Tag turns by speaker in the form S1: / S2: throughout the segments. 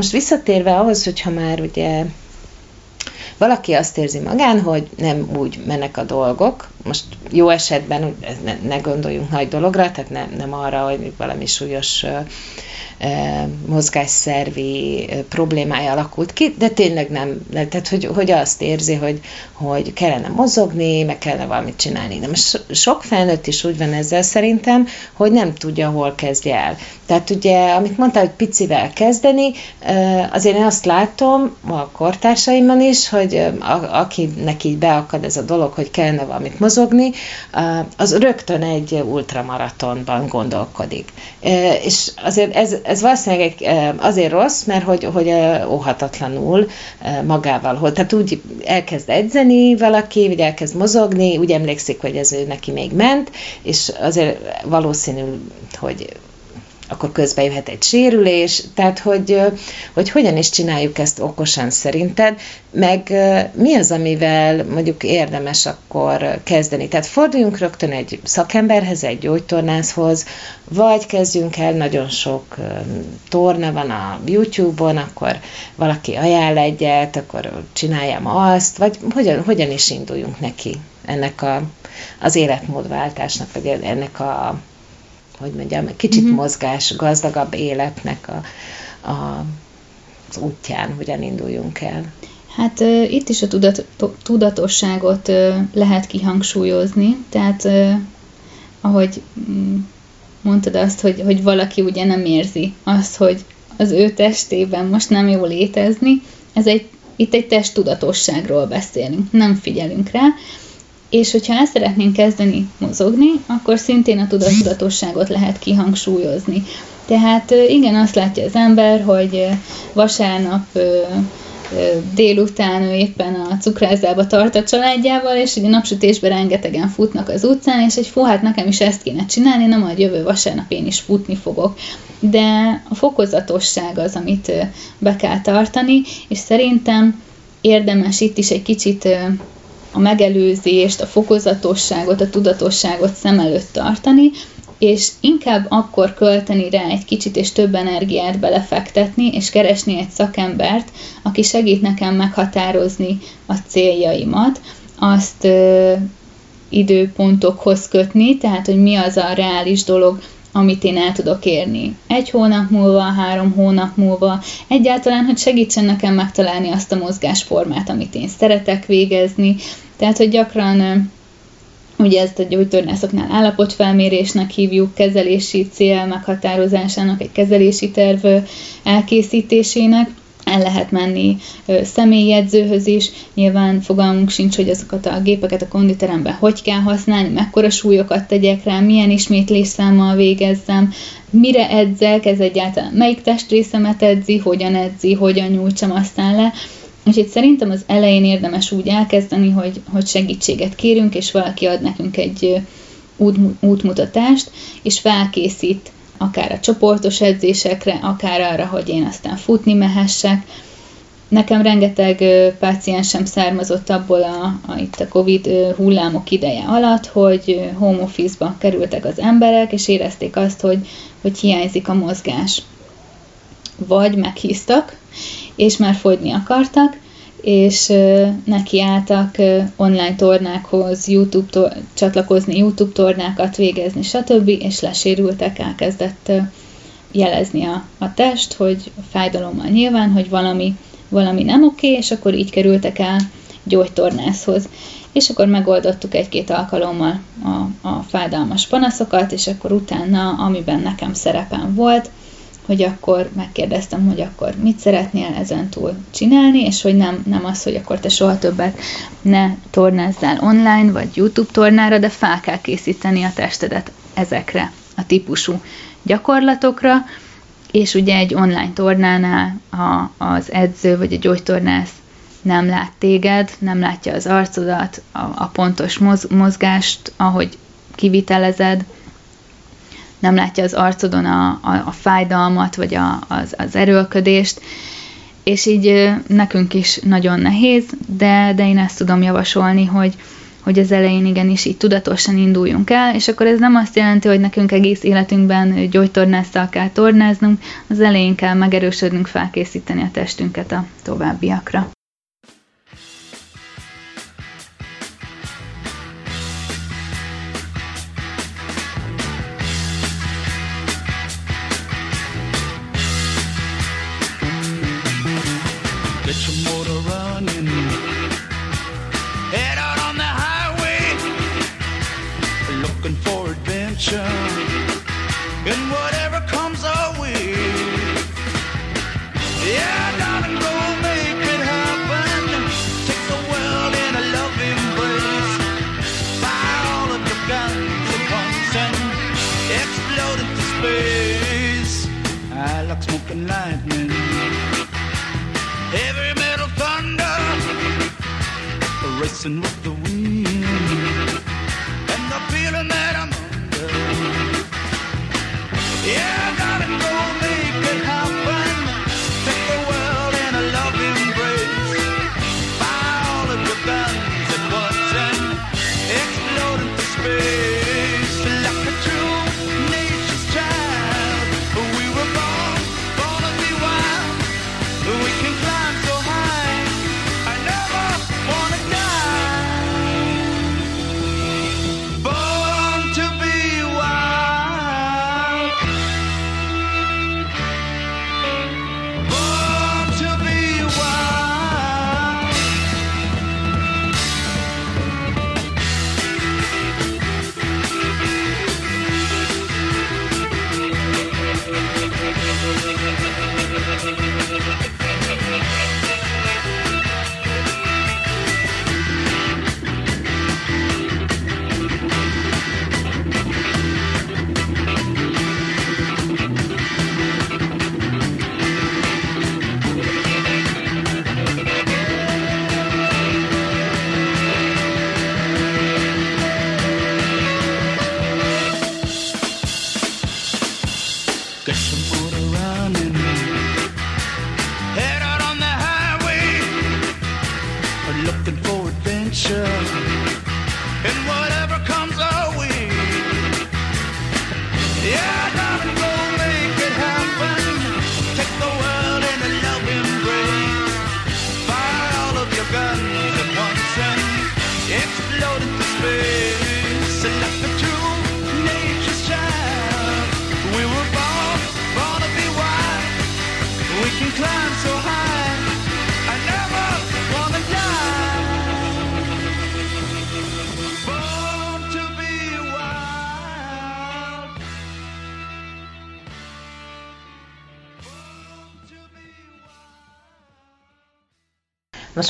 S1: Most visszatérve ahhoz, hogyha már ugye valaki azt érzi magán, hogy nem úgy mennek a dolgok, most jó esetben ne, ne gondoljunk nagy dologra, tehát ne, nem arra, hogy valami súlyos mozgásszervi problémája alakult ki, de tényleg nem, tehát hogy, hogy azt érzi, hogy, hogy kellene mozogni, meg kellene valamit csinálni. De most sok felnőtt is úgy van ezzel szerintem, hogy nem tudja, hol kezdje el. Tehát ugye, amit mondtál, hogy picivel kezdeni, azért én azt látom a kortársaimban is, hogy akinek így beakad ez a dolog, hogy kellene valamit mozogni, az rögtön egy ultramaratonban gondolkodik. És azért ez, ez valószínűleg azért rossz, mert hogy, hogy óhatatlanul magával hoz. Tehát úgy elkezd edzeni valaki, vagy elkezd mozogni, úgy emlékszik, hogy ez ő neki még ment, és azért valószínű, hogy akkor közbe jöhet egy sérülés, tehát hogy, hogy hogyan is csináljuk ezt okosan szerinted, meg mi az, amivel mondjuk érdemes akkor kezdeni. Tehát forduljunk rögtön egy szakemberhez, egy gyógytornászhoz, vagy kezdjünk el, nagyon sok torna van a YouTube-on, akkor valaki ajánl egyet, akkor csináljam azt, vagy hogyan, hogyan is induljunk neki ennek a, az életmódváltásnak, vagy ennek a hogy mondjam, kicsit mm-hmm. mozgás, gazdagabb életnek a, a, az útján, hogyan induljunk el.
S2: Hát uh, itt is a tudat, tudatosságot uh, lehet kihangsúlyozni, tehát uh, ahogy um, mondtad azt, hogy, hogy valaki ugye nem érzi azt, hogy az ő testében most nem jó létezni, ez egy, itt egy test tudatosságról beszélünk, nem figyelünk rá, és hogyha el szeretnénk kezdeni mozogni, akkor szintén a tudatosságot lehet kihangsúlyozni. Tehát igen, azt látja az ember, hogy vasárnap délután ő éppen a cukrászdába tart a családjával, és ugye napsütésben rengetegen futnak az utcán, és egy fú, hát nekem is ezt kéne csinálni, nem majd jövő vasárnap én is futni fogok. De a fokozatosság az, amit be kell tartani, és szerintem érdemes itt is egy kicsit a megelőzést, a fokozatosságot, a tudatosságot szem előtt tartani, és inkább akkor költeni rá egy kicsit és több energiát belefektetni, és keresni egy szakembert, aki segít nekem meghatározni a céljaimat, azt ö, időpontokhoz kötni, tehát hogy mi az a reális dolog, amit én el tudok érni. Egy hónap múlva, három hónap múlva, egyáltalán, hogy segítsen nekem megtalálni azt a mozgásformát, amit én szeretek végezni. Tehát, hogy gyakran ugye ezt a gyógytornászoknál állapotfelmérésnek hívjuk, kezelési cél meghatározásának, egy kezelési terv elkészítésének, el lehet menni személyjegyzőhöz is, nyilván fogalmunk sincs, hogy azokat a gépeket a konditeremben hogy kell használni, mekkora súlyokat tegyek rá, milyen ismétlésszámmal végezzem, mire edzek, ez egyáltalán melyik testrészemet edzi, hogyan edzi, hogyan nyújtsam aztán le, Úgyhogy szerintem az elején érdemes úgy elkezdeni, hogy, hogy segítséget kérünk, és valaki ad nekünk egy út, útmutatást, és felkészít akár a csoportos edzésekre, akár arra, hogy én aztán futni mehessek. Nekem rengeteg páciensem származott abból a, a, itt a Covid hullámok ideje alatt, hogy home office-ba kerültek az emberek, és érezték azt, hogy, hogy hiányzik a mozgás. Vagy meghíztak, és már fogyni akartak, és nekiálltak online tornákhoz, YouTube tor- csatlakozni, YouTube tornákat végezni, stb., és lesérültek, elkezdett jelezni a, a test, hogy fájdalommal nyilván, hogy valami, valami nem oké, és akkor így kerültek el gyógytornászhoz. És akkor megoldottuk egy-két alkalommal a, a fájdalmas panaszokat, és akkor utána, amiben nekem szerepem volt, hogy akkor megkérdeztem, hogy akkor mit szeretnél ezen túl csinálni, és hogy nem, nem az, hogy akkor te soha többet ne tornázzál online, vagy YouTube tornára, de fel kell készíteni a testedet ezekre a típusú gyakorlatokra, és ugye egy online tornánál a, az edző vagy a gyógytornász nem lát téged, nem látja az arcodat, a, a pontos mozgást, ahogy kivitelezed, nem látja az arcodon a, a, a fájdalmat, vagy a, az, az erőlködést, és így nekünk is nagyon nehéz, de, de én ezt tudom javasolni, hogy, hogy az elején igenis így tudatosan induljunk el, és akkor ez nem azt jelenti, hogy nekünk egész életünkben gyógytornásszal kell tornáznunk, az elején kell megerősödnünk, felkészíteni a testünket a továbbiakra.
S3: adventure and whatever comes our way. Yeah, darling, go make it happen. Take the world in a loving embrace. Fire all of your guns and pumps and explode into space. I like smoking lightning. Heavy metal thunder, racing with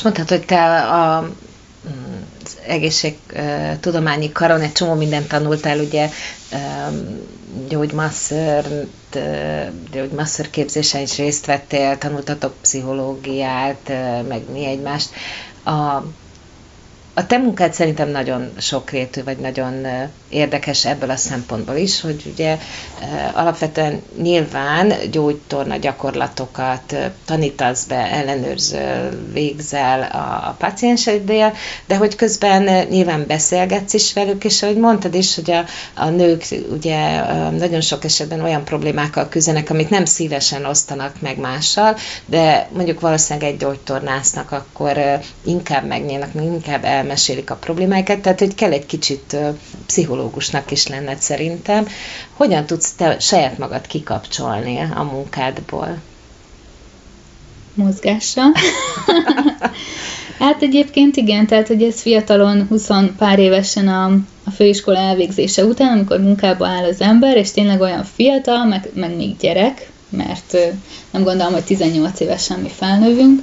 S1: Most mondtad, hogy te a az egészségtudományi karon egy csomó mindent tanultál, ugye gyógymasször, gyógymasször képzésen is részt vettél, tanultatok pszichológiát, eh, meg mi egymást. A, a te munkád szerintem nagyon sokrétű, vagy nagyon érdekes ebből a szempontból is, hogy ugye alapvetően nyilván gyógytorna gyakorlatokat tanítasz be, ellenőrzöl, végzel a, a pacienseddel, de hogy közben nyilván beszélgetsz is velük, és ahogy mondtad is, hogy a, a nők ugye nagyon sok esetben olyan problémákkal küzdenek, amit nem szívesen osztanak meg mással, de mondjuk valószínűleg egy gyógytornásznak akkor inkább megnyílnak, inkább elmesélik a problémákat, tehát hogy kell egy kicsit pszichológusnak is lenned szerintem. Hogyan tudsz te saját magad kikapcsolni a munkádból?
S2: mozgással. hát egyébként igen, tehát hogy ez fiatalon, 20 pár évesen a, a főiskola elvégzése után, amikor munkába áll az ember, és tényleg olyan fiatal, meg, meg még gyerek, mert nem gondolom, hogy 18 évesen mi felnövünk,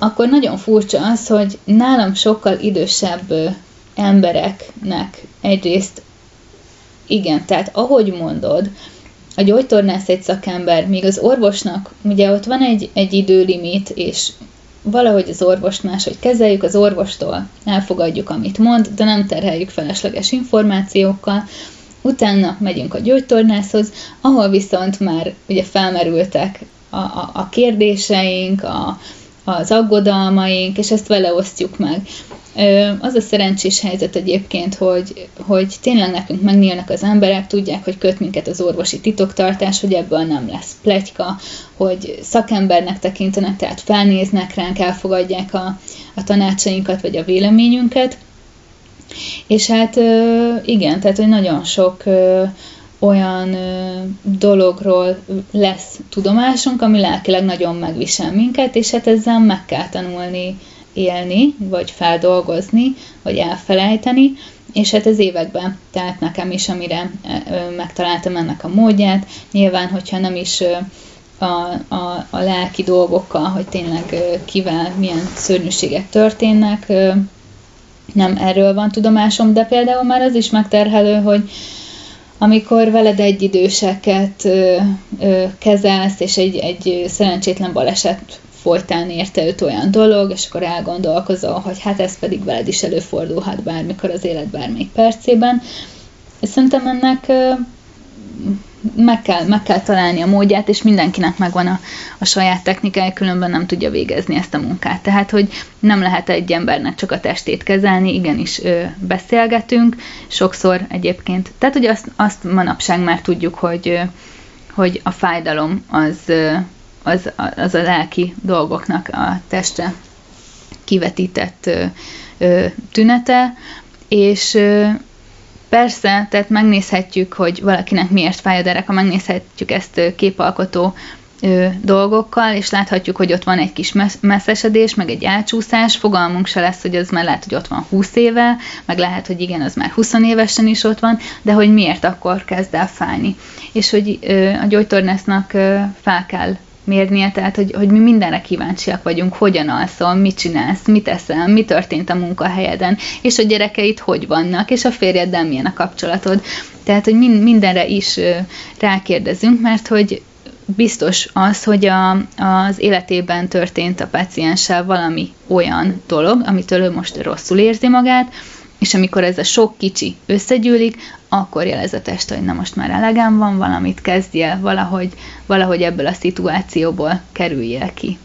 S2: akkor nagyon furcsa az, hogy nálam sokkal idősebb embereknek egyrészt igen, tehát ahogy mondod, a gyógytornász egy szakember, míg az orvosnak, ugye ott van egy, egy időlimit, és valahogy az orvost máshogy kezeljük, az orvostól elfogadjuk, amit mond, de nem terheljük felesleges információkkal, utána megyünk a gyógytornászhoz, ahol viszont már ugye felmerültek a, a, a kérdéseink, a, az aggodalmaink, és ezt vele osztjuk meg. Az a szerencsés helyzet egyébként, hogy, hogy tényleg nekünk megnyílnak az emberek, tudják, hogy köt minket az orvosi titoktartás, hogy ebből nem lesz pletyka, hogy szakembernek tekintenek, tehát felnéznek ránk, elfogadják a, a tanácsainkat, vagy a véleményünket. És hát igen, tehát hogy nagyon sok olyan dologról lesz tudomásunk, ami lelkileg nagyon megvisel minket, és hát ezzel meg kell tanulni élni, vagy feldolgozni, vagy elfelejteni, és hát ez években tehát nekem is, amire megtaláltam ennek a módját. Nyilván, hogyha nem is a, a, a lelki dolgokkal, hogy tényleg kivel milyen szörnyűségek történnek, nem erről van tudomásom, de például már az is megterhelő, hogy amikor veled egyidőseket ö, ö, kezelsz, és egy, egy szerencsétlen baleset folytán érte őt olyan dolog, és akkor elgondolkozol, hogy hát ez pedig veled is előfordulhat bármikor az élet bármelyik percében. Szerintem ennek meg kell, meg kell találni a módját, és mindenkinek megvan a, a saját technikája, különben nem tudja végezni ezt a munkát. Tehát, hogy nem lehet egy embernek csak a testét kezelni, igenis ö, beszélgetünk, sokszor egyébként. Tehát, hogy azt, azt manapság már tudjuk, hogy, ö, hogy a fájdalom az, ö, az, az a lelki dolgoknak a testre kivetített ö, ö, tünete, és Persze, tehát megnézhetjük, hogy valakinek miért fáj a dereka, megnézhetjük ezt képalkotó dolgokkal, és láthatjuk, hogy ott van egy kis messzesedés, meg egy elcsúszás, fogalmunk se lesz, hogy az már lehet, hogy ott van 20 éve, meg lehet, hogy igen, az már 20 évesen is ott van, de hogy miért akkor kezd el fájni. És hogy a gyógytornásznak fel kell mérnie, tehát hogy, hogy mi mindenre kíváncsiak vagyunk, hogyan alszol, mit csinálsz, mit eszel, mi történt a munkahelyeden, és a gyerekeit hogy vannak, és a férjeddel milyen a kapcsolatod. Tehát, hogy mindenre is rákérdezünk, mert hogy biztos az, hogy a, az életében történt a pacienssel valami olyan dolog, amitől ő most rosszul érzi magát, és amikor ez a sok kicsi összegyűlik, akkor jelez a test, hogy na most már elegem van, valamit kezdje, valahogy, valahogy ebből a szituációból kerüljél ki.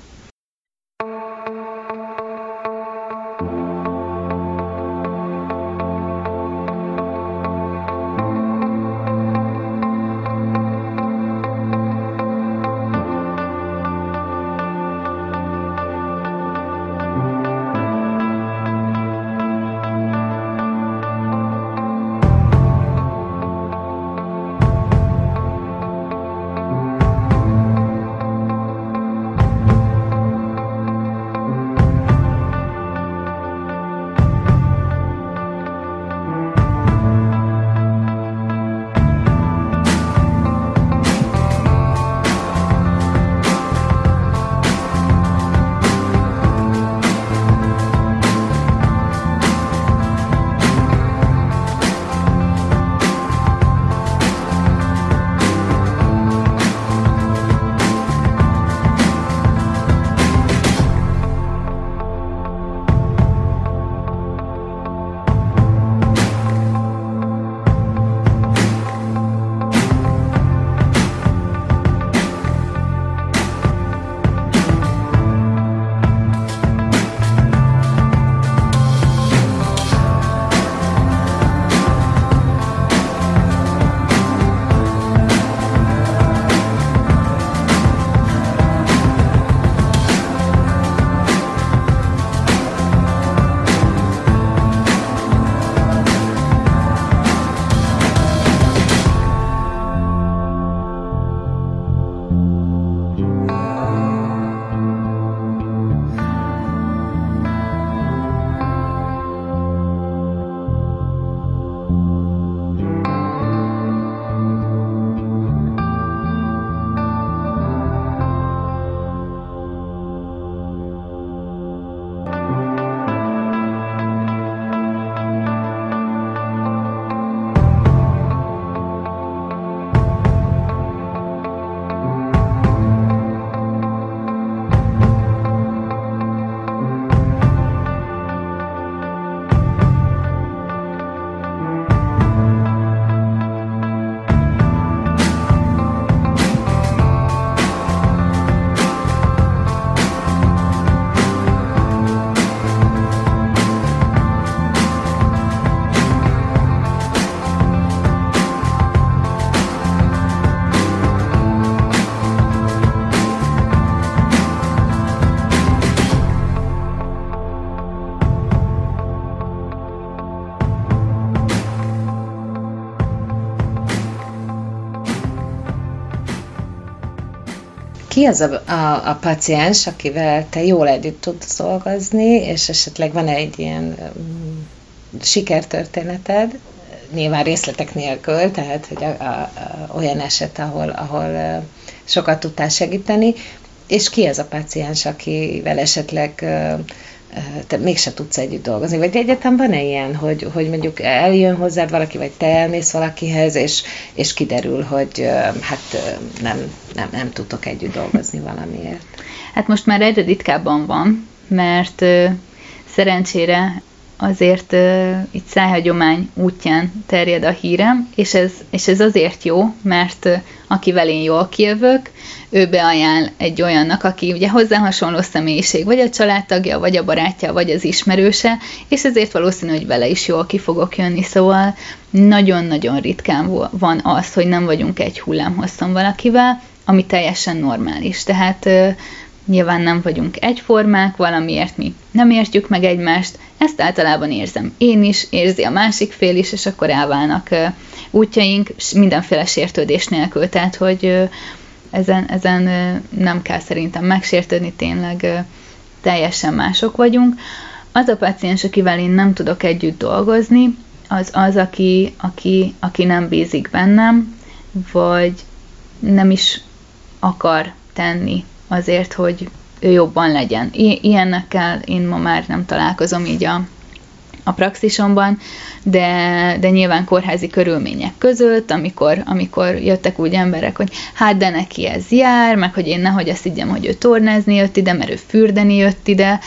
S1: Ki az a, a, a paciens, akivel te jól együtt tudsz dolgozni, és esetleg van egy ilyen um, sikertörténeted, nyilván részletek nélkül, tehát hogy a, a, a, olyan eset, ahol, ahol uh, sokat tudtál segíteni, és ki az a paciens, akivel esetleg uh, te mégse tudsz együtt dolgozni. Vagy egyetem van-e ilyen, hogy, hogy mondjuk eljön hozzád valaki, vagy te elmész valakihez, és, és kiderül, hogy hát nem, nem, nem tudtok együtt dolgozni valamiért.
S2: Hát most már egyre ritkábban van, mert szerencsére azért uh, itt szájhagyomány útján terjed a hírem, és ez, és ez azért jó, mert uh, akivel én jól kijövök, ő beajánl egy olyannak, aki ugye hozzá hasonló személyiség, vagy a családtagja, vagy a barátja, vagy az ismerőse, és ezért valószínű, hogy vele is jól ki fogok jönni, szóval nagyon-nagyon ritkán van az, hogy nem vagyunk egy hullámhosszon valakivel, ami teljesen normális. Tehát uh, Nyilván nem vagyunk egyformák, valamiért mi nem értjük meg egymást, ezt általában érzem én is, érzi a másik fél is, és akkor elválnak útjaink mindenféle sértődés nélkül, tehát hogy ezen, ezen nem kell szerintem megsértődni, tényleg teljesen mások vagyunk. Az a paciens, akivel én nem tudok együtt dolgozni, az az, aki, aki, aki nem bízik bennem, vagy nem is akar tenni azért, hogy ő jobban legyen. I- ilyennekkel én ma már nem találkozom így a, a praxisomban, de, de nyilván kórházi körülmények között, amikor, amikor jöttek úgy emberek, hogy hát de neki ez jár, meg hogy én nehogy azt higgyem, hogy ő tornázni jött ide, mert ő fürdeni jött ide,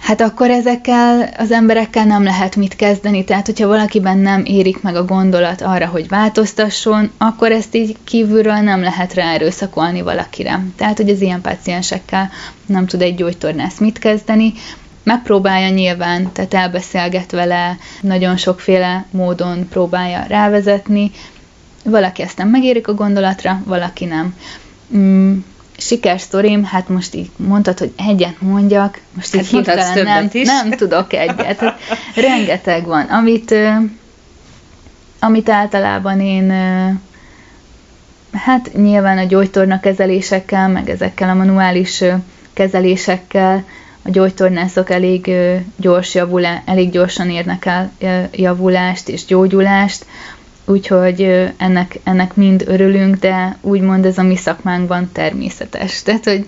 S2: hát akkor ezekkel az emberekkel nem lehet mit kezdeni. Tehát, hogyha valakiben nem érik meg a gondolat arra, hogy változtasson, akkor ezt így kívülről nem lehet rá erőszakolni valakire. Tehát, hogy az ilyen páciensekkel nem tud egy gyógytornász mit kezdeni, megpróbálja nyilván, tehát elbeszélget vele, nagyon sokféle módon próbálja rávezetni, valaki ezt nem megérik a gondolatra, valaki nem. Sikersztorim, hát most így mondtad, hogy egyet mondjak, most így hát hirtelen nem, is. nem tudok egyet. Hát rengeteg van, amit, amit általában én hát nyilván a gyógytorna kezelésekkel, meg ezekkel a manuális kezelésekkel a gyógytornászok elég gyors javulá, elég gyorsan érnek el javulást és gyógyulást, úgyhogy ennek, ennek mind örülünk, de úgymond ez a mi szakmánkban természetes. Tehát, hogy,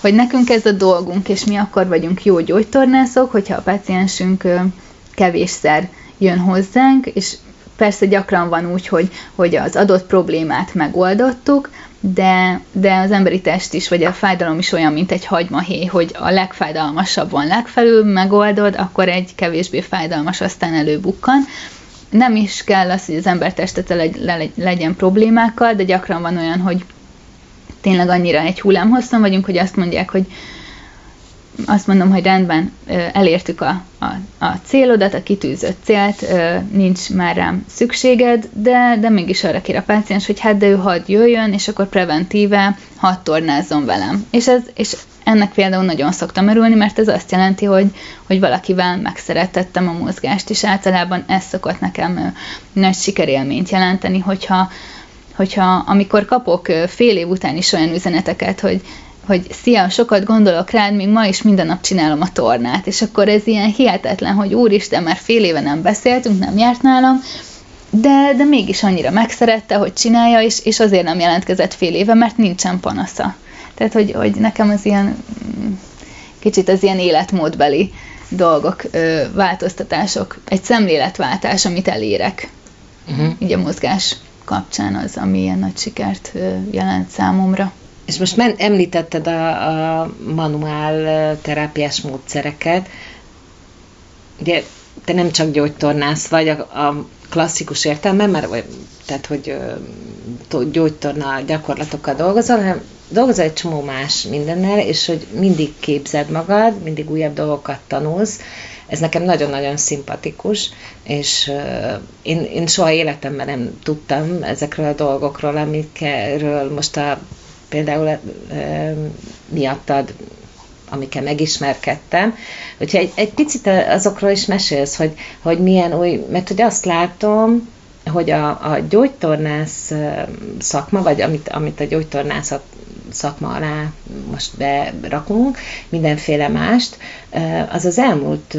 S2: hogy nekünk ez a dolgunk, és mi akkor vagyunk jó gyógytornászok, hogyha a paciensünk kevésszer jön hozzánk, és persze gyakran van úgy, hogy, hogy az adott problémát megoldottuk, de, de az emberi test is, vagy a fájdalom is olyan, mint egy hagymahéj, hogy a legfájdalmasabb van legfelül, megoldod, akkor egy kevésbé fájdalmas aztán előbukkan, nem is kell az, hogy az ember testete legyen problémákkal, de gyakran van olyan, hogy tényleg annyira egy hullámhosszon vagyunk, hogy azt mondják, hogy azt mondom, hogy rendben, elértük a, a, a célodat, a kitűzött célt, nincs már rám szükséged, de, de mégis arra kér a páciens, hogy hát de ő hadd jöjjön, és akkor preventíve hadd tornázzon velem. És, ez, és ennek például nagyon szoktam örülni, mert ez azt jelenti, hogy, hogy valakivel megszerettettem a mozgást, és általában ez szokott nekem nagy sikerélményt jelenteni, hogyha, hogyha amikor kapok fél év után is olyan üzeneteket, hogy hogy szia, sokat gondolok rád, még ma is minden nap csinálom a tornát, és akkor ez ilyen hihetetlen, hogy úristen, már fél éve nem beszéltünk, nem járt nálam, de, de mégis annyira megszerette, hogy csinálja, és, és azért nem jelentkezett fél éve, mert nincsen panasza. Tehát, hogy, hogy nekem az ilyen kicsit az ilyen életmódbeli dolgok, változtatások, egy szemléletváltás, amit elérek. Uh-huh. Így a mozgás kapcsán az, ami ilyen nagy sikert jelent számomra.
S1: És most men, említetted a, a manuál terápiás módszereket. Ugye te nem csak gyógytornász vagy a, a klasszikus értelemben, mert tehát, hogy gyógytorna gyakorlatokkal dolgozol, hanem dolgozol egy csomó más mindennel, és hogy mindig képzed magad, mindig újabb dolgokat tanulsz. Ez nekem nagyon-nagyon szimpatikus, és uh, én, én soha életemben nem tudtam ezekről a dolgokról, amikről most a például miattad, amikkel megismerkedtem. Hogyha egy, egy picit azokról is mesélsz, hogy, hogy milyen új, mert hogy azt látom, hogy a, a gyógytornász szakma, vagy amit, amit a gyógytornászat szakma alá most berakunk, mindenféle mást, az az elmúlt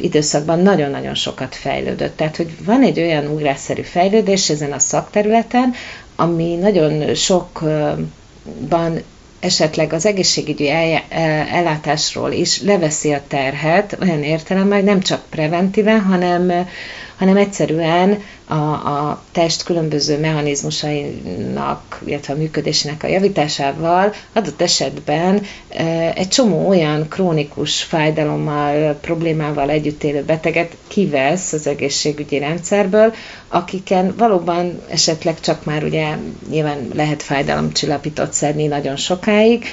S1: időszakban nagyon-nagyon sokat fejlődött. Tehát, hogy van egy olyan ugrásszerű fejlődés ezen a szakterületen, ami nagyon sokban esetleg az egészségügyi ellátásról is leveszi a terhet, olyan értelemben, hogy nem csak preventíven, hanem, hanem egyszerűen a, a test különböző mechanizmusainak, illetve a működésének a javításával adott esetben egy csomó olyan krónikus fájdalommal, problémával együtt élő beteget kivesz az egészségügyi rendszerből, akiken valóban esetleg csak már ugye nyilván lehet fájdalomcsillapítót szedni nagyon sokáig,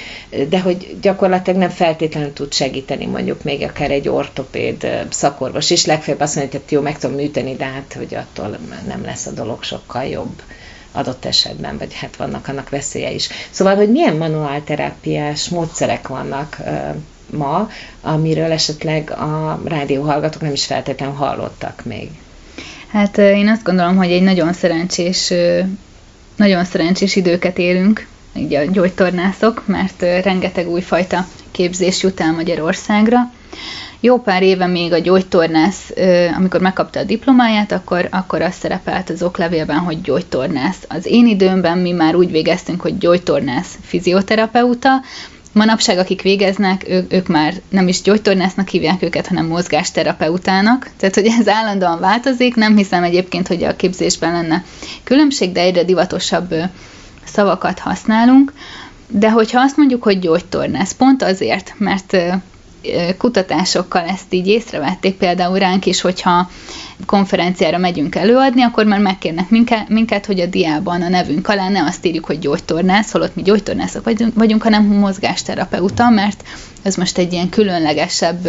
S1: de hogy gyakorlatilag nem feltétlenül tud segíteni mondjuk még akár egy ortopéd szakorvos is, legfeljebb azt mondja, hogy jó, meg tudom műteni, de hát hogy attól nem lesz a dolog sokkal jobb adott esetben, vagy hát vannak annak veszélye is. Szóval, hogy milyen manuálterápiás módszerek vannak ma, amiről esetleg a rádióhallgatók nem is feltétlenül hallottak még.
S2: Hát én azt gondolom, hogy egy nagyon szerencsés, nagyon szerencsés időket élünk, így a gyógytornászok, mert rengeteg újfajta képzés jut el Magyarországra. Jó pár éve még a gyógytornász, amikor megkapta a diplomáját, akkor, akkor az szerepelt az oklevélben, hogy gyógytornász. Az én időmben mi már úgy végeztünk, hogy gyógytornász fizioterapeuta, Manapság, akik végeznek, ők, ők már nem is gyógytornásznak hívják őket, hanem mozgásterapeutának. Tehát, hogy ez állandóan változik, nem hiszem egyébként, hogy a képzésben lenne különbség, de egyre divatosabb szavakat használunk. De hogyha azt mondjuk, hogy gyógytornász, pont azért, mert kutatásokkal ezt így észrevették, például ránk is, hogyha konferenciára megyünk előadni, akkor már megkérnek minket, hogy a diában a nevünk alá ne azt írjuk, hogy gyógytornász, holott mi gyógytornászok vagyunk, vagyunk hanem mozgásterapeuta, mert ez most egy ilyen különlegesebb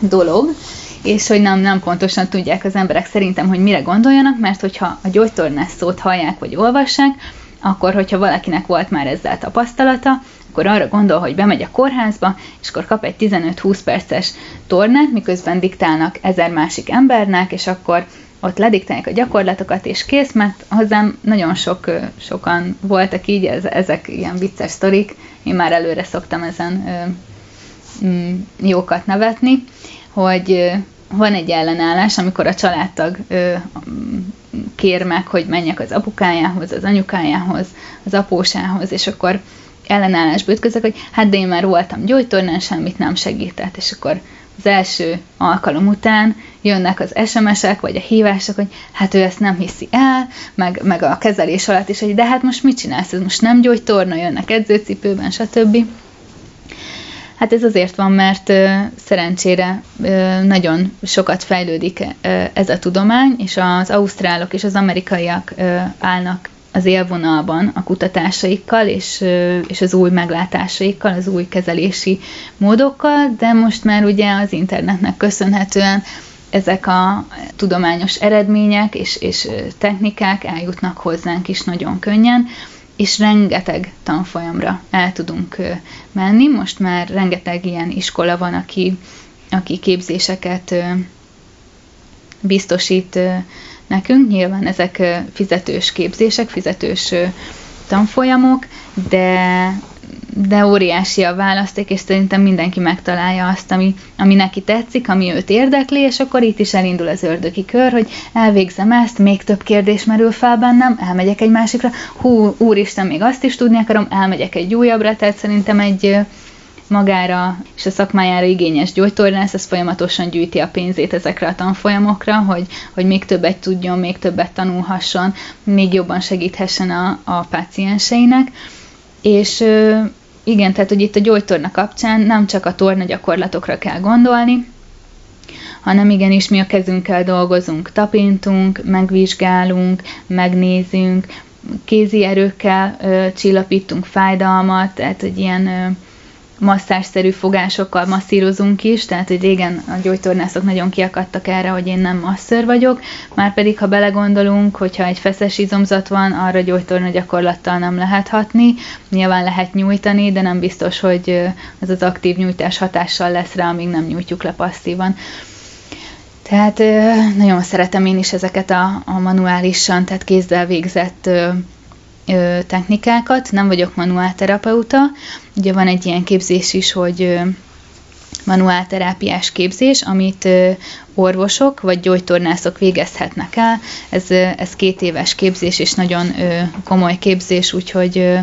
S2: dolog, és hogy nem, nem pontosan tudják az emberek szerintem, hogy mire gondoljanak, mert hogyha a gyógytornász szót hallják vagy olvassák, akkor, hogyha valakinek volt már ezzel tapasztalata, akkor arra gondol, hogy bemegy a kórházba, és akkor kap egy 15-20 perces tornát, miközben diktálnak ezer másik embernek, és akkor ott lediktálják a gyakorlatokat, és kész, mert hozzám nagyon sok, sokan voltak így, ez, ezek ilyen vicces sztorik, én már előre szoktam ezen ö, mm, jókat nevetni, hogy van egy ellenállás, amikor a családtag ö, kér meg, hogy menjek az apukájához, az anyukájához, az apósához, és akkor ellenállásba ütközök, hogy hát de én már voltam gyógytornán, semmit nem segített, és akkor az első alkalom után jönnek az SMS-ek, vagy a hívások, hogy hát ő ezt nem hiszi el, meg, meg a kezelés alatt is, hogy de hát most mit csinálsz, ez most nem gyógytorna, jönnek edzőcipőben, stb. Hát ez azért van, mert szerencsére nagyon sokat fejlődik ez a tudomány, és az ausztrálok és az amerikaiak állnak az élvonalban a kutatásaikkal és, és az új meglátásaikkal, az új kezelési módokkal, de most már ugye az internetnek köszönhetően ezek a tudományos eredmények és, és technikák eljutnak hozzánk is nagyon könnyen, és rengeteg tanfolyamra el tudunk menni. Most már rengeteg ilyen iskola van, aki, aki képzéseket biztosít nekünk. Nyilván ezek fizetős képzések, fizetős tanfolyamok, de, de óriási a választék, és szerintem mindenki megtalálja azt, ami, ami neki tetszik, ami őt érdekli, és akkor itt is elindul az ördögi kör, hogy elvégzem ezt, még több kérdés merül fel bennem, elmegyek egy másikra, hú, úristen, még azt is tudni akarom, elmegyek egy újabbra, tehát szerintem egy, magára és a szakmájára igényes gyógytornász, ez folyamatosan gyűjti a pénzét ezekre a tanfolyamokra, hogy, hogy még többet tudjon, még többet tanulhasson, még jobban segíthessen a, a pácienseinek. És igen, tehát hogy itt a gyógytorna kapcsán nem csak a torna gyakorlatokra kell gondolni, hanem igenis mi a kezünkkel dolgozunk, tapintunk, megvizsgálunk, megnézünk, kézi erőkkel ö, csillapítunk fájdalmat, tehát egy ilyen ö, masszásszerű fogásokkal masszírozunk is, tehát hogy régen a gyógytornászok nagyon kiakadtak erre, hogy én nem masször vagyok, már pedig ha belegondolunk, hogyha egy feszes izomzat van, arra gyógytorna gyakorlattal nem lehet hatni, nyilván lehet nyújtani, de nem biztos, hogy az az aktív nyújtás hatással lesz rá, amíg nem nyújtjuk le passzívan. Tehát nagyon szeretem én is ezeket a, a manuálisan, tehát kézzel végzett ö, technikákat, nem vagyok manuálterapeuta, ugye van egy ilyen képzés is, hogy ö, manuálterápiás képzés, amit ö, orvosok vagy gyógytornászok végezhetnek el. Ez, ö, ez két éves képzés, és nagyon ö, komoly képzés, úgyhogy ö,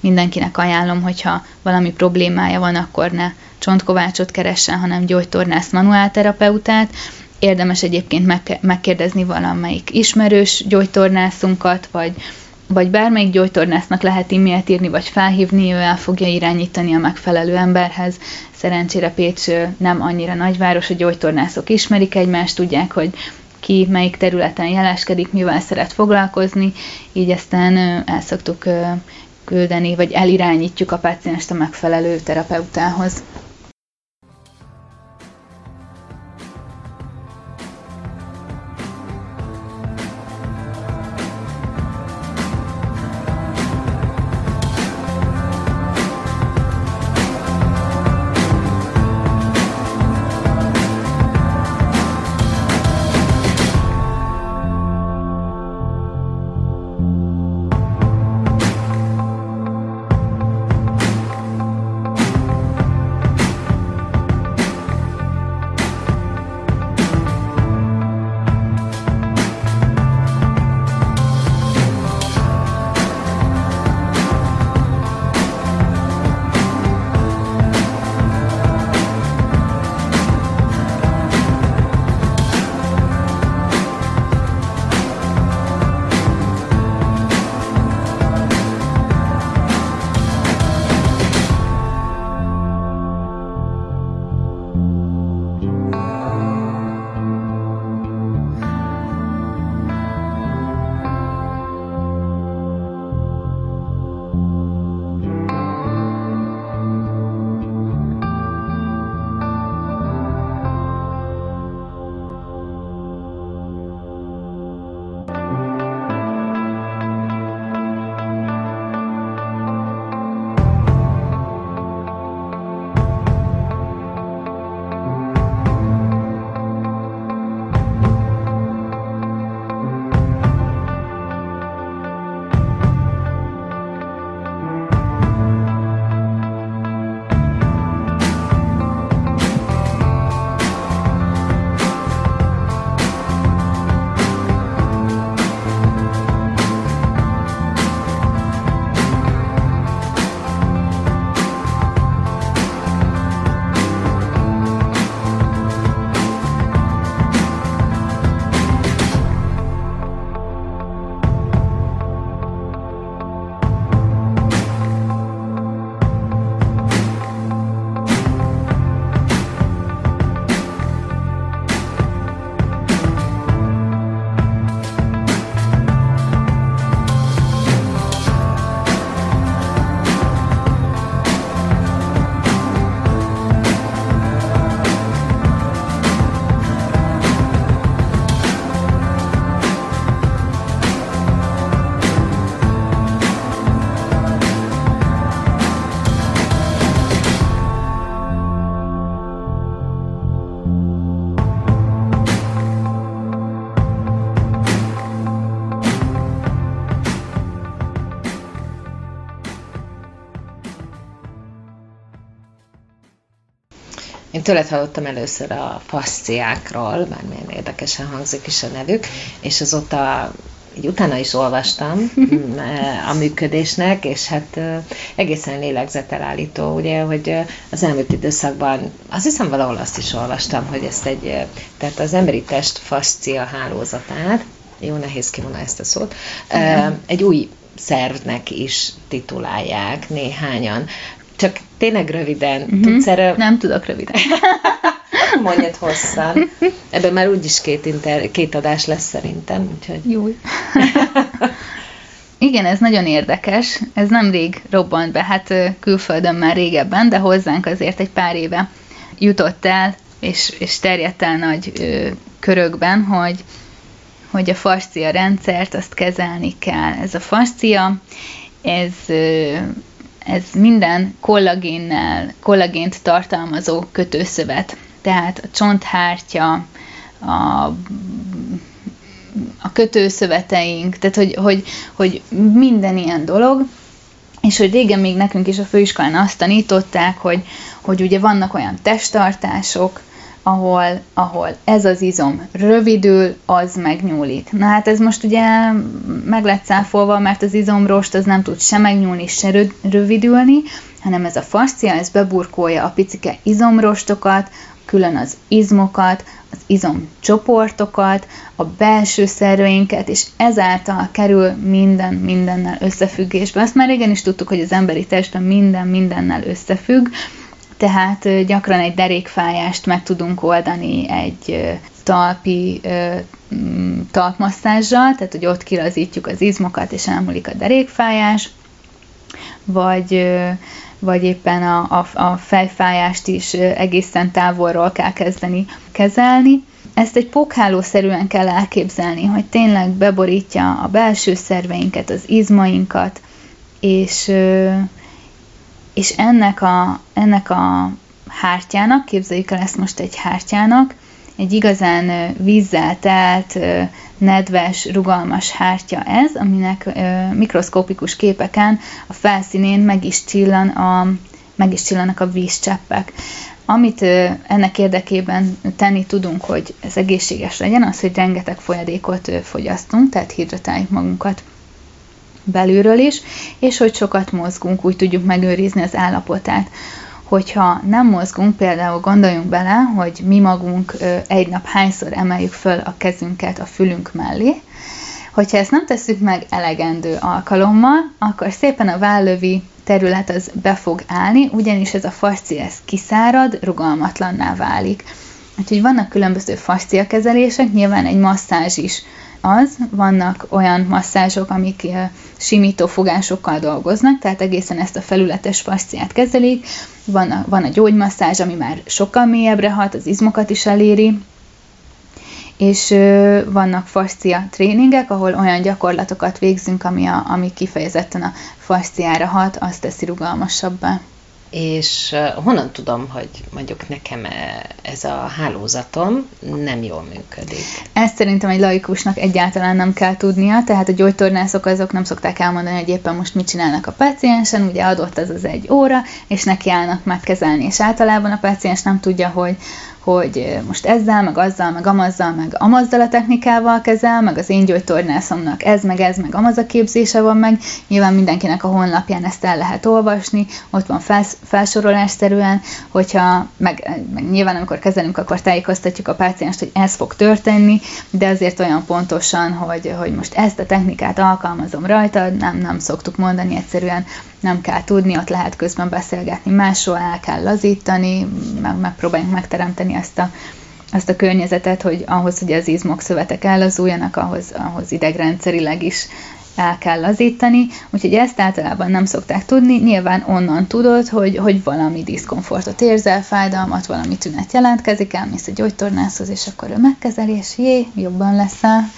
S2: mindenkinek ajánlom, hogyha valami problémája van, akkor ne csontkovácsot keressen, hanem gyógytornász manuálterapeutát. Érdemes egyébként meg, megkérdezni valamelyik ismerős gyógytornászunkat, vagy, vagy bármelyik gyógytornásznak lehet e-mailt írni, vagy felhívni, ő el fogja irányítani a megfelelő emberhez. Szerencsére Pécs nem annyira nagyváros, a gyógytornászok ismerik egymást, tudják, hogy ki melyik területen jeleskedik, mivel szeret foglalkozni, így aztán el szoktuk küldeni, vagy elirányítjuk a pácienst a megfelelő terapeutához.
S1: Én tőled hallottam először a fasciákról, bármilyen érdekesen hangzik is a nevük, és azóta így utána is olvastam mm, a működésnek, és hát egészen lélegzetelállító, ugye, hogy az elmúlt időszakban, azt hiszem valahol azt is olvastam, hogy ezt egy, tehát az emberi test fascia hálózatát, jó nehéz kimondani ezt a szót, egy új szervnek is titulálják néhányan. Csak tényleg röviden, uh-huh. tudsz erre...
S2: Nem tudok röviden.
S1: Mondjad hosszan. Ebben már úgyis két, inter, két adás lesz szerintem, úgyhogy...
S2: Jó. Igen, ez nagyon érdekes. Ez nem rég robbant be, hát külföldön már régebben, de hozzánk azért egy pár éve jutott el, és, és terjedt el nagy ö, körökben, hogy, hogy a fascia rendszert azt kezelni kell. Ez a fascia, ez ö, ez minden kollagénnel, kollagént tartalmazó kötőszövet. Tehát a csonthártya, a, a kötőszöveteink, tehát hogy, hogy, hogy minden ilyen dolog, és hogy régen még nekünk is a főiskolán azt tanították, hogy, hogy ugye vannak olyan testtartások, ahol, ahol ez az izom rövidül, az megnyúlik. Na hát ez most ugye meg lett cáfolva, mert az izomrost az nem tud se megnyúlni, se rövidülni, hanem ez a fascia, ez beburkolja a picike izomrostokat, külön az izmokat, az izomcsoportokat, a belső szerveinket, és ezáltal kerül minden mindennel összefüggésbe. Azt már régen is tudtuk, hogy az emberi testben minden mindennel összefügg, tehát gyakran egy derékfájást meg tudunk oldani egy talpi mm, talpmasszázsal, tehát hogy ott kilazítjuk az izmokat, és elmúlik a derékfájás, vagy, vagy éppen a, a, a fejfájást is egészen távolról kell kezdeni kezelni. Ezt egy pókhálószerűen kell elképzelni, hogy tényleg beborítja a belső szerveinket, az izmainkat, és, és ennek a, ennek a hártyának, képzeljük el ezt most egy hártyának, egy igazán vízzel telt, nedves, rugalmas hártya ez, aminek mikroszkópikus képeken a felszínén meg is, csillan a, meg is csillanak a vízcseppek. Amit ennek érdekében tenni tudunk, hogy ez egészséges legyen, az, hogy rengeteg folyadékot fogyasztunk, tehát hidratáljuk magunkat belülről is, és hogy sokat mozgunk, úgy tudjuk megőrizni az állapotát. Hogyha nem mozgunk, például gondoljunk bele, hogy mi magunk egy nap hányszor emeljük föl a kezünket a fülünk mellé, hogyha ezt nem tesszük meg elegendő alkalommal, akkor szépen a vállövi terület az be fog állni, ugyanis ez a fascia ez kiszárad, rugalmatlanná válik. Úgyhogy vannak különböző fascia kezelések, nyilván egy masszázs is az, vannak olyan masszázsok, amik simító fogásokkal dolgoznak, tehát egészen ezt a felületes fasciát kezelik, van a, van a gyógymasszázs, ami már sokkal mélyebbre hat, az izmokat is eléri, és vannak fascia tréningek, ahol olyan gyakorlatokat végzünk, ami, a, ami kifejezetten a fasciára hat, azt teszi rugalmasabbá
S1: és honnan tudom, hogy mondjuk nekem ez a hálózatom nem jól működik?
S2: Ezt szerintem egy laikusnak egyáltalán nem kell tudnia, tehát a gyógytornászok azok nem szokták elmondani, hogy éppen most mit csinálnak a paciensen, ugye adott ez az egy óra, és neki állnak megkezelni, és általában a paciens nem tudja, hogy hogy most ezzel, meg azzal, meg amazzal, meg amazzal a technikával kezel, meg az én gyógytornászomnak ez, meg ez, meg amaz a képzése van meg. Nyilván mindenkinek a honlapján ezt el lehet olvasni, ott van felsz, felsorolásszerűen, hogyha, meg, meg nyilván amikor kezelünk, akkor tájékoztatjuk a pácienst, hogy ez fog történni, de azért olyan pontosan, hogy, hogy most ezt a technikát alkalmazom rajta, nem, nem szoktuk mondani, egyszerűen nem kell tudni, ott lehet közben beszélgetni másról, el kell lazítani, meg, megpróbáljunk megteremteni ezt a, azt a környezetet, hogy ahhoz, hogy az izmok szövetek ellazuljanak, ahhoz, ahhoz idegrendszerileg is el kell lazítani, úgyhogy ezt általában nem szokták tudni, nyilván onnan tudod, hogy, hogy valami diszkomfortot érzel, fájdalmat, valami tünet jelentkezik, elmész a gyógytornászhoz, és akkor ő megkezeli, és jé, jobban leszel.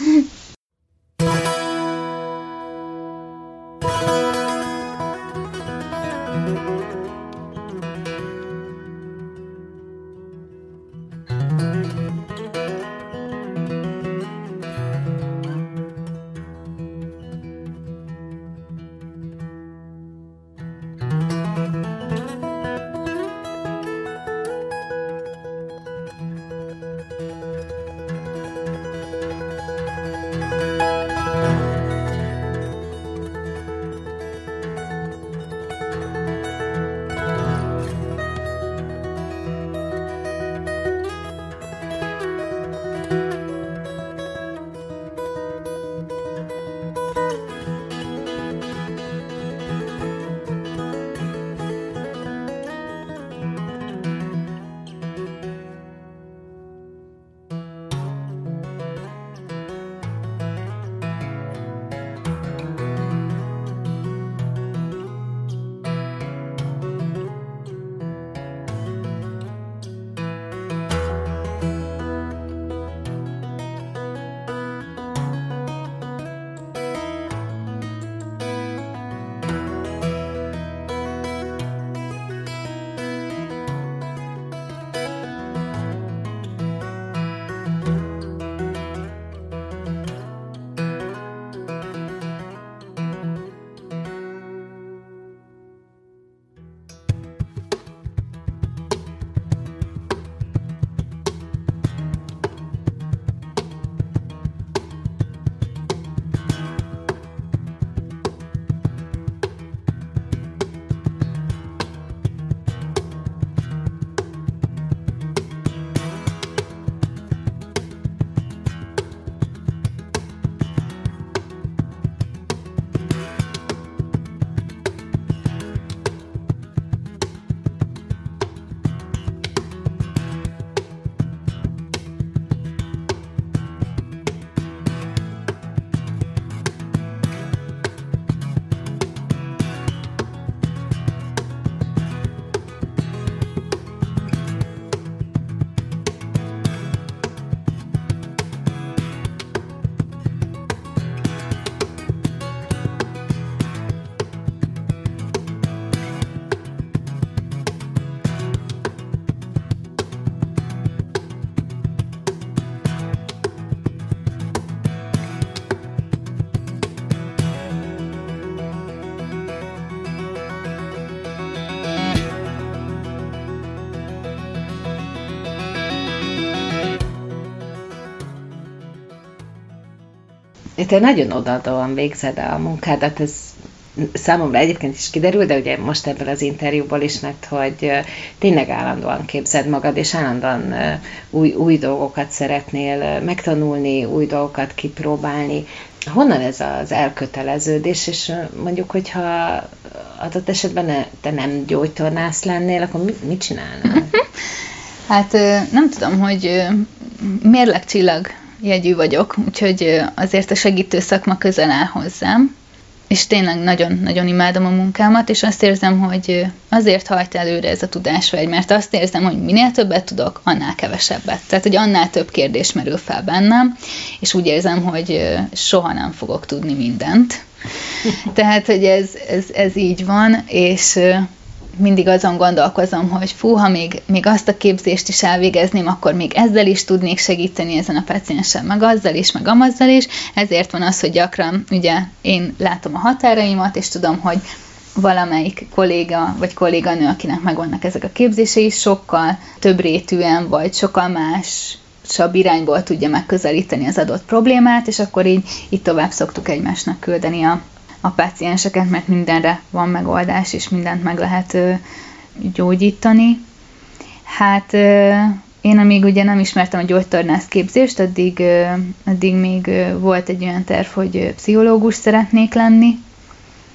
S1: te nagyon odaadóan végzed a munkádat, ez számomra egyébként is kiderül, de ugye most ebből az interjúból is, mert hogy tényleg állandóan képzed magad, és állandóan új, új dolgokat szeretnél megtanulni, új dolgokat kipróbálni. Honnan ez az elköteleződés, és mondjuk, hogyha adott esetben te nem gyógytornász lennél, akkor mit, csinálnál?
S2: Hát nem tudom, hogy mérlegcsillag jegyű vagyok, úgyhogy azért a segítő szakma közel áll hozzám, és tényleg nagyon-nagyon imádom a munkámat, és azt érzem, hogy azért hajt előre ez a tudásvágy, mert azt érzem, hogy minél többet tudok, annál kevesebbet. Tehát, hogy annál több kérdés merül fel bennem, és úgy érzem, hogy soha nem fogok tudni mindent. Tehát, hogy ez, ez, ez így van, és mindig azon gondolkozom, hogy fú, ha még, még azt a képzést is elvégezném, akkor még ezzel is tudnék segíteni ezen a paciensen, meg azzal is, meg amazzal is. Ezért van az, hogy gyakran ugye én látom a határaimat, és tudom, hogy valamelyik kolléga vagy kolléganő, akinek megvannak ezek a képzései, sokkal több rétűen, vagy sokkal más sabb irányból tudja megközelíteni az adott problémát, és akkor így, így tovább szoktuk egymásnak küldeni a, a pácienseket, mert mindenre van megoldás, és mindent meg lehet gyógyítani. Hát én amíg ugye nem ismertem a gyógytornász képzést, addig, addig még volt egy olyan terv, hogy pszichológus szeretnék lenni.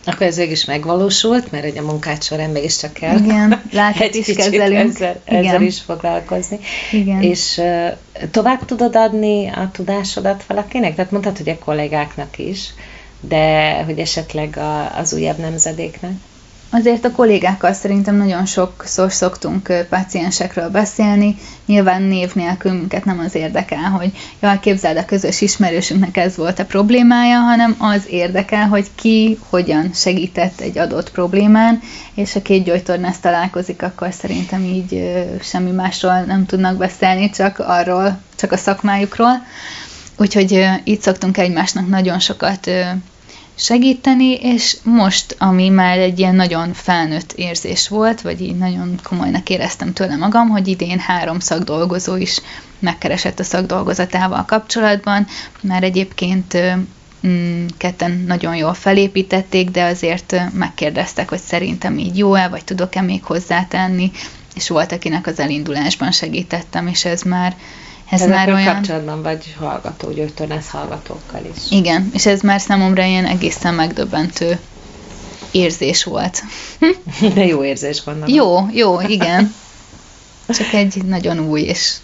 S1: Akkor ez is megvalósult, mert ugye a munkád során mégiscsak kell
S2: Igen,
S1: egy
S2: is
S1: kicsit
S2: kezelünk.
S1: Ezzel,
S2: Igen.
S1: ezzel is foglalkozni.
S2: Igen.
S1: És uh, tovább tudod adni a tudásodat valakinek? Tehát mondtad, hogy a kollégáknak is, de hogy esetleg a, az újabb nemzedéknek?
S2: Azért a kollégákkal szerintem nagyon sokszor szoktunk ö, páciensekről beszélni, nyilván név nélkül minket nem az érdekel, hogy jaj, képzeld a közös ismerősünknek ez volt a problémája, hanem az érdekel, hogy ki hogyan segített egy adott problémán, és ha két gyógytornász találkozik, akkor szerintem így semmi másról nem tudnak beszélni, csak arról, csak a szakmájukról. Úgyhogy így szoktunk egymásnak nagyon sokat segíteni, és most, ami már egy ilyen nagyon felnőtt érzés volt, vagy így nagyon komolynak éreztem tőle magam, hogy idén három szakdolgozó is megkeresett a szakdolgozatával kapcsolatban, már egyébként mm, ketten nagyon jól felépítették, de azért megkérdeztek, hogy szerintem így jó-e, vagy tudok-e még hozzátenni, és volt, akinek az elindulásban segítettem, és ez már, ez
S1: Ezekkel
S2: már olyan...
S1: kapcsolatban vagy hallgató, gyógytornász hallgatókkal is.
S2: Igen, és ez már számomra ilyen egészen megdöbbentő érzés volt.
S1: De jó érzés gondolom.
S2: jó, jó, igen. Csak egy nagyon új és,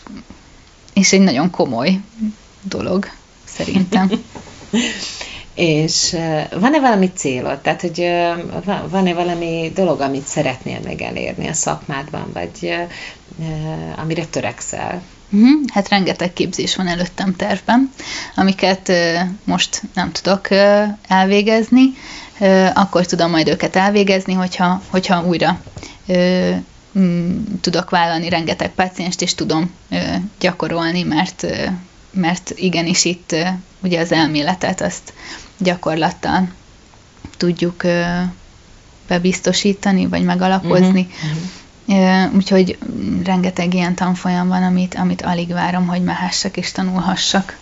S2: és egy nagyon komoly dolog, szerintem.
S1: És van-e valami célod? Tehát, hogy va- van-e valami dolog, amit szeretnél még elérni a szakmádban, vagy amire törekszel?
S2: Uh-huh. Hát rengeteg képzés van előttem tervben, amiket uh, most nem tudok uh, elvégezni, uh, akkor tudom majd őket elvégezni, hogyha, hogyha újra tudok vállalni rengeteg pácienst, és tudom gyakorolni, mert, mert igenis itt ugye az elméletet azt gyakorlattal tudjuk bebiztosítani, vagy megalapozni. Uh-huh. Úgyhogy rengeteg ilyen tanfolyam van, amit, amit alig várom, hogy mehessek és tanulhassak.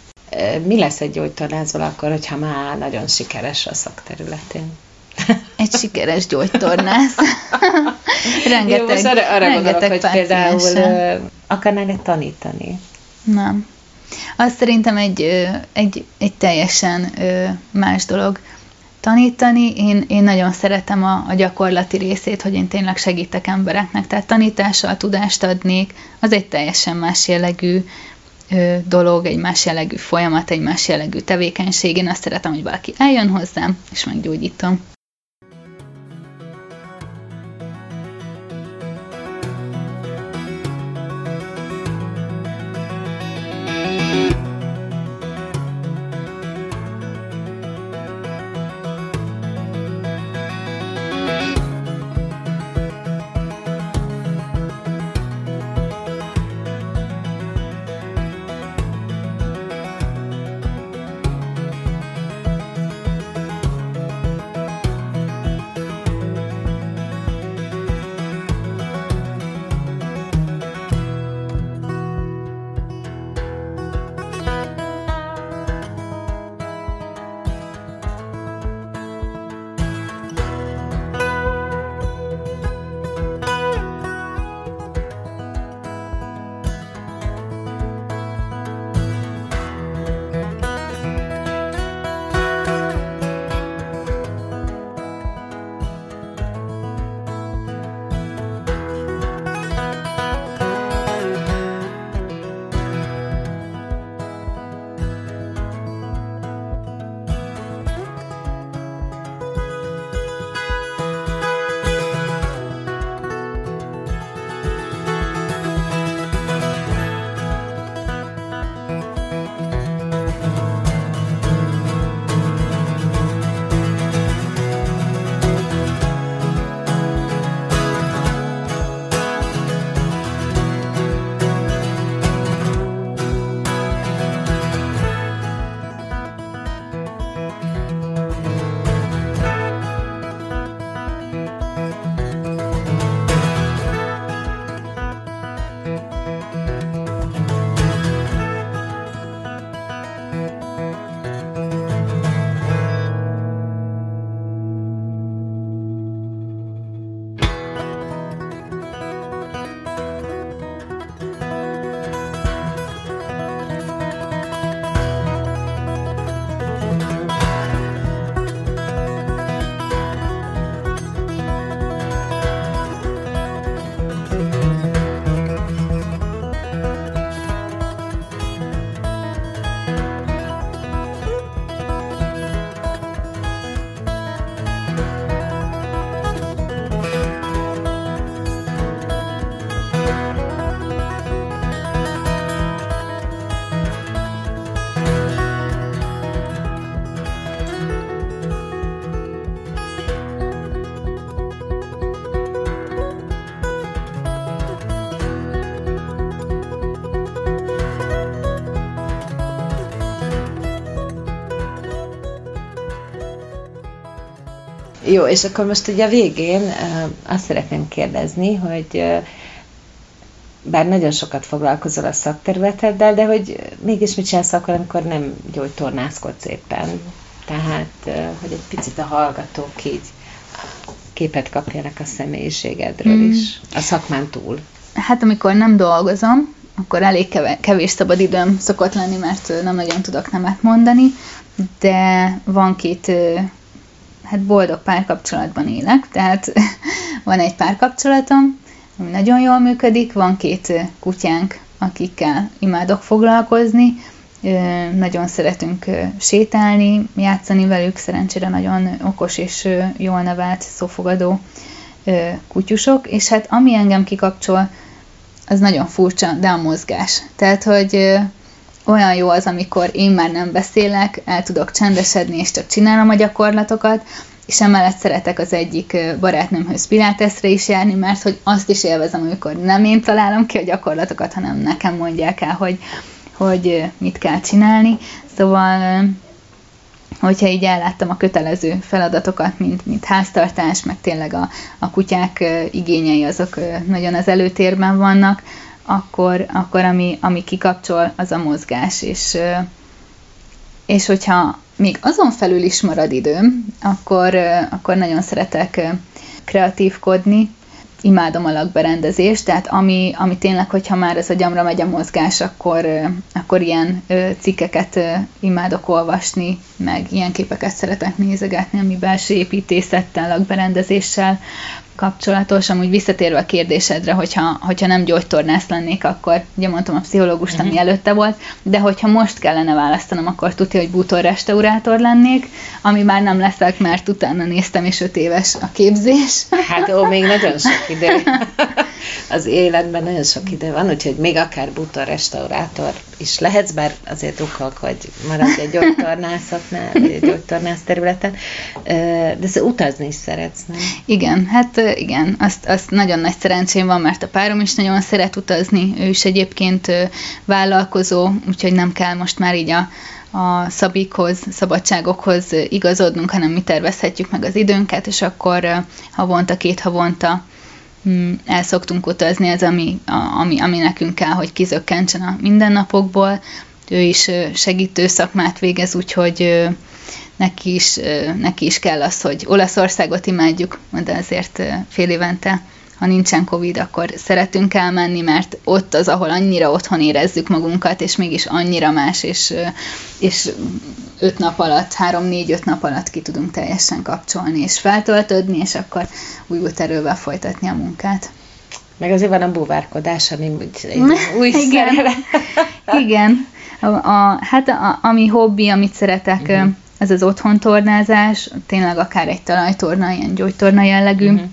S1: Mi lesz egy gyógytornászból akkor, hogyha már nagyon sikeres a szakterületén?
S2: Egy sikeres gyógytornász. rengeteg,
S1: Jó, most arra, arra gondolok,
S2: rengeteg
S1: hogy például uh, akarnál-e tanítani?
S2: Nem. Az szerintem egy, egy, egy teljesen más dolog. Tanítani, én, én nagyon szeretem a, a gyakorlati részét, hogy én tényleg segítek embereknek, tehát tanítással tudást adnék, az egy teljesen más jellegű ö, dolog, egy más jellegű folyamat, egy más jellegű tevékenység. Én azt szeretem, hogy valaki eljön hozzám, és meggyógyítom.
S1: Jó, és akkor most ugye a végén azt szeretném kérdezni, hogy bár nagyon sokat foglalkozol a szakterületeddel, de hogy mégis mit csinálsz akkor, amikor nem gyógytornászkodsz éppen? Tehát, hogy egy picit a hallgatók így képet kapjanak a személyiségedről
S2: Mm.
S1: is, a szakmán túl.
S2: Hát amikor nem dolgozom, akkor elég kevés szabad időm szokott lenni, mert nem nagyon tudok nemet mondani, de van két, hát boldog párkapcsolatban élek, tehát van egy párkapcsolatom, ami nagyon jól működik, van két kutyánk, akikkel imádok foglalkozni, nagyon szeretünk sétálni, játszani velük, szerencsére nagyon okos és jól nevelt, szófogadó kutyusok, és hát ami engem kikapcsol, az nagyon furcsa, de a mozgás. Tehát, hogy olyan jó az, amikor én már nem beszélek, el tudok csendesedni, és csak csinálom a gyakorlatokat, és emellett szeretek az egyik barátnőmhöz piláteszre is járni, mert hogy azt is élvezem, amikor nem én találom ki a gyakorlatokat, hanem nekem mondják el, hogy, hogy mit kell csinálni. Szóval hogyha így elláttam a kötelező feladatokat, mint, mint háztartás, meg tényleg a, a kutyák igényei azok nagyon az előtérben vannak, akkor, akkor ami, ami kikapcsol, az a mozgás, és, és hogyha még azon felül is marad időm, akkor, akkor nagyon szeretek kreatívkodni, imádom a lakberendezést, tehát ami, ami tényleg, hogyha már ez a gyamra megy a mozgás, akkor, akkor ilyen cikkeket imádok olvasni, meg ilyen képeket szeretek nézegetni, ami belső építészettel, lakberendezéssel kapcsolatos. Amúgy visszatérve a kérdésedre, hogyha, hogyha nem gyógytornász lennék, akkor ugye mondtam a pszichológust, ami előtte volt, de hogyha most kellene választanom, akkor tudja, hogy bútorrestaurátor lennék, ami már nem leszek, mert utána néztem, és öt éves a képzés.
S1: Hát ó, még nagyon sok idő. Az életben nagyon sok idő van, úgyhogy még akár bútor restaurátor is lehetsz, bár azért ukok, hogy maradj egy gyógytornászatnál, egy gyógytornász területen, de szóval utazni is szeretsz, nem?
S2: Igen, hát igen, azt, azt nagyon nagy szerencsém van, mert a párom is nagyon szeret utazni, ő is egyébként vállalkozó, úgyhogy nem kell most már így a, a szabikhoz, szabadságokhoz igazodnunk, hanem mi tervezhetjük meg az időnket, és akkor havonta, két havonta el szoktunk utazni, ez ami, ami, ami nekünk kell, hogy kizökkentsen a mindennapokból. Ő is segítő szakmát végez, úgyhogy neki is, neki is kell az, hogy Olaszországot imádjuk, de azért fél évente, ha nincsen Covid, akkor szeretünk elmenni, mert ott az, ahol annyira otthon érezzük magunkat, és mégis annyira más, és, és öt nap alatt, három-négy-öt nap alatt ki tudunk teljesen kapcsolni, és feltöltődni, és akkor új erővel folytatni a munkát.
S1: Meg azért van a búvárkodás, ami úgy új
S2: Igen. Igen. A, a, hát a, ami hobbi, amit szeretek, uh-huh. ez az otthontornázás, tényleg akár egy talajtorna, ilyen gyógytorna jellegű uh-huh.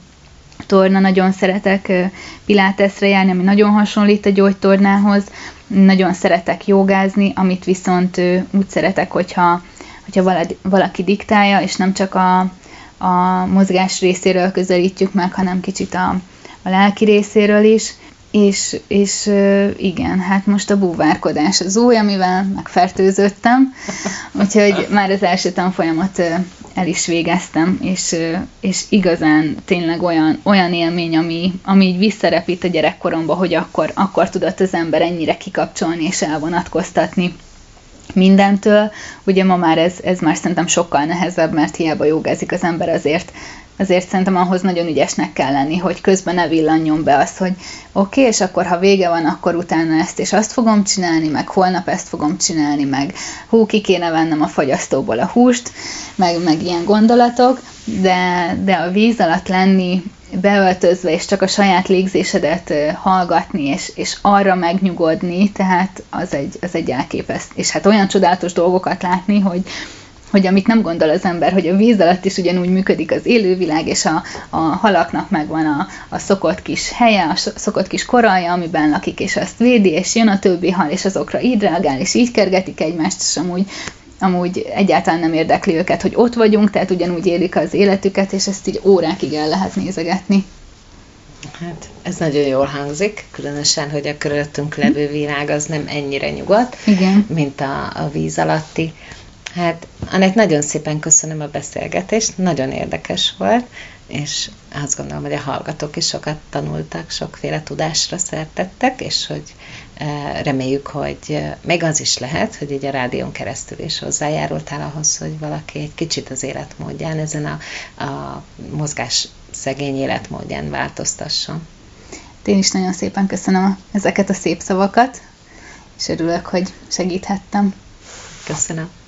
S2: torna, nagyon szeretek ö, piláteszre járni, ami nagyon hasonlít a gyógytornához, nagyon szeretek jogázni, amit viszont úgy szeretek, hogyha, hogyha valaki, diktálja, és nem csak a, a mozgás részéről közelítjük meg, hanem kicsit a, a lelki részéről is. És, és igen, hát most a búvárkodás az új, amivel megfertőzöttem, úgyhogy már az első tanfolyamot ö, el is végeztem, és, és igazán tényleg olyan, olyan élmény, ami, ami így visszarepít a gyerekkoromba, hogy akkor, akkor tudott az ember ennyire kikapcsolni és elvonatkoztatni mindentől. Ugye ma már ez, ez már szerintem sokkal nehezebb, mert hiába jogázik az ember azért, azért szerintem ahhoz nagyon ügyesnek kell lenni, hogy közben ne villanjon be az, hogy oké, okay, és akkor ha vége van, akkor utána ezt és azt fogom csinálni, meg holnap ezt fogom csinálni, meg hú, ki kéne vennem a fagyasztóból a húst, meg, meg ilyen gondolatok, de, de a víz alatt lenni, beöltözve, és csak a saját légzésedet hallgatni, és, és arra megnyugodni, tehát az egy, az egy elképesztő. És hát olyan csodálatos dolgokat látni, hogy, hogy amit nem gondol az ember, hogy a víz alatt is ugyanúgy működik az élővilág, és a, a halaknak megvan a, a szokott kis helye, a szokott kis koralja, amiben lakik, és azt védi, és jön a többi hal, és azokra így reagál, és így kergetik egymást, és amúgy amúgy egyáltalán nem érdekli őket, hogy ott vagyunk, tehát ugyanúgy élik az életüket, és ezt így órákig el lehet nézegetni.
S1: Hát ez nagyon jól hangzik, különösen, hogy a körülöttünk levő világ az nem ennyire nyugodt,
S2: Igen.
S1: mint a, a víz alatti. Hát, Anett, nagyon szépen köszönöm a beszélgetést, nagyon érdekes volt, és azt gondolom, hogy a hallgatók is sokat tanultak, sokféle tudásra szertettek, és hogy eh, reméljük, hogy eh, még az is lehet, hogy így a rádión keresztül is hozzájárultál ahhoz, hogy valaki egy kicsit az életmódján, ezen a, a mozgás szegény életmódján változtasson.
S2: Én is nagyon szépen köszönöm ezeket a szép szavakat, és örülök, hogy segíthettem.
S1: Köszönöm.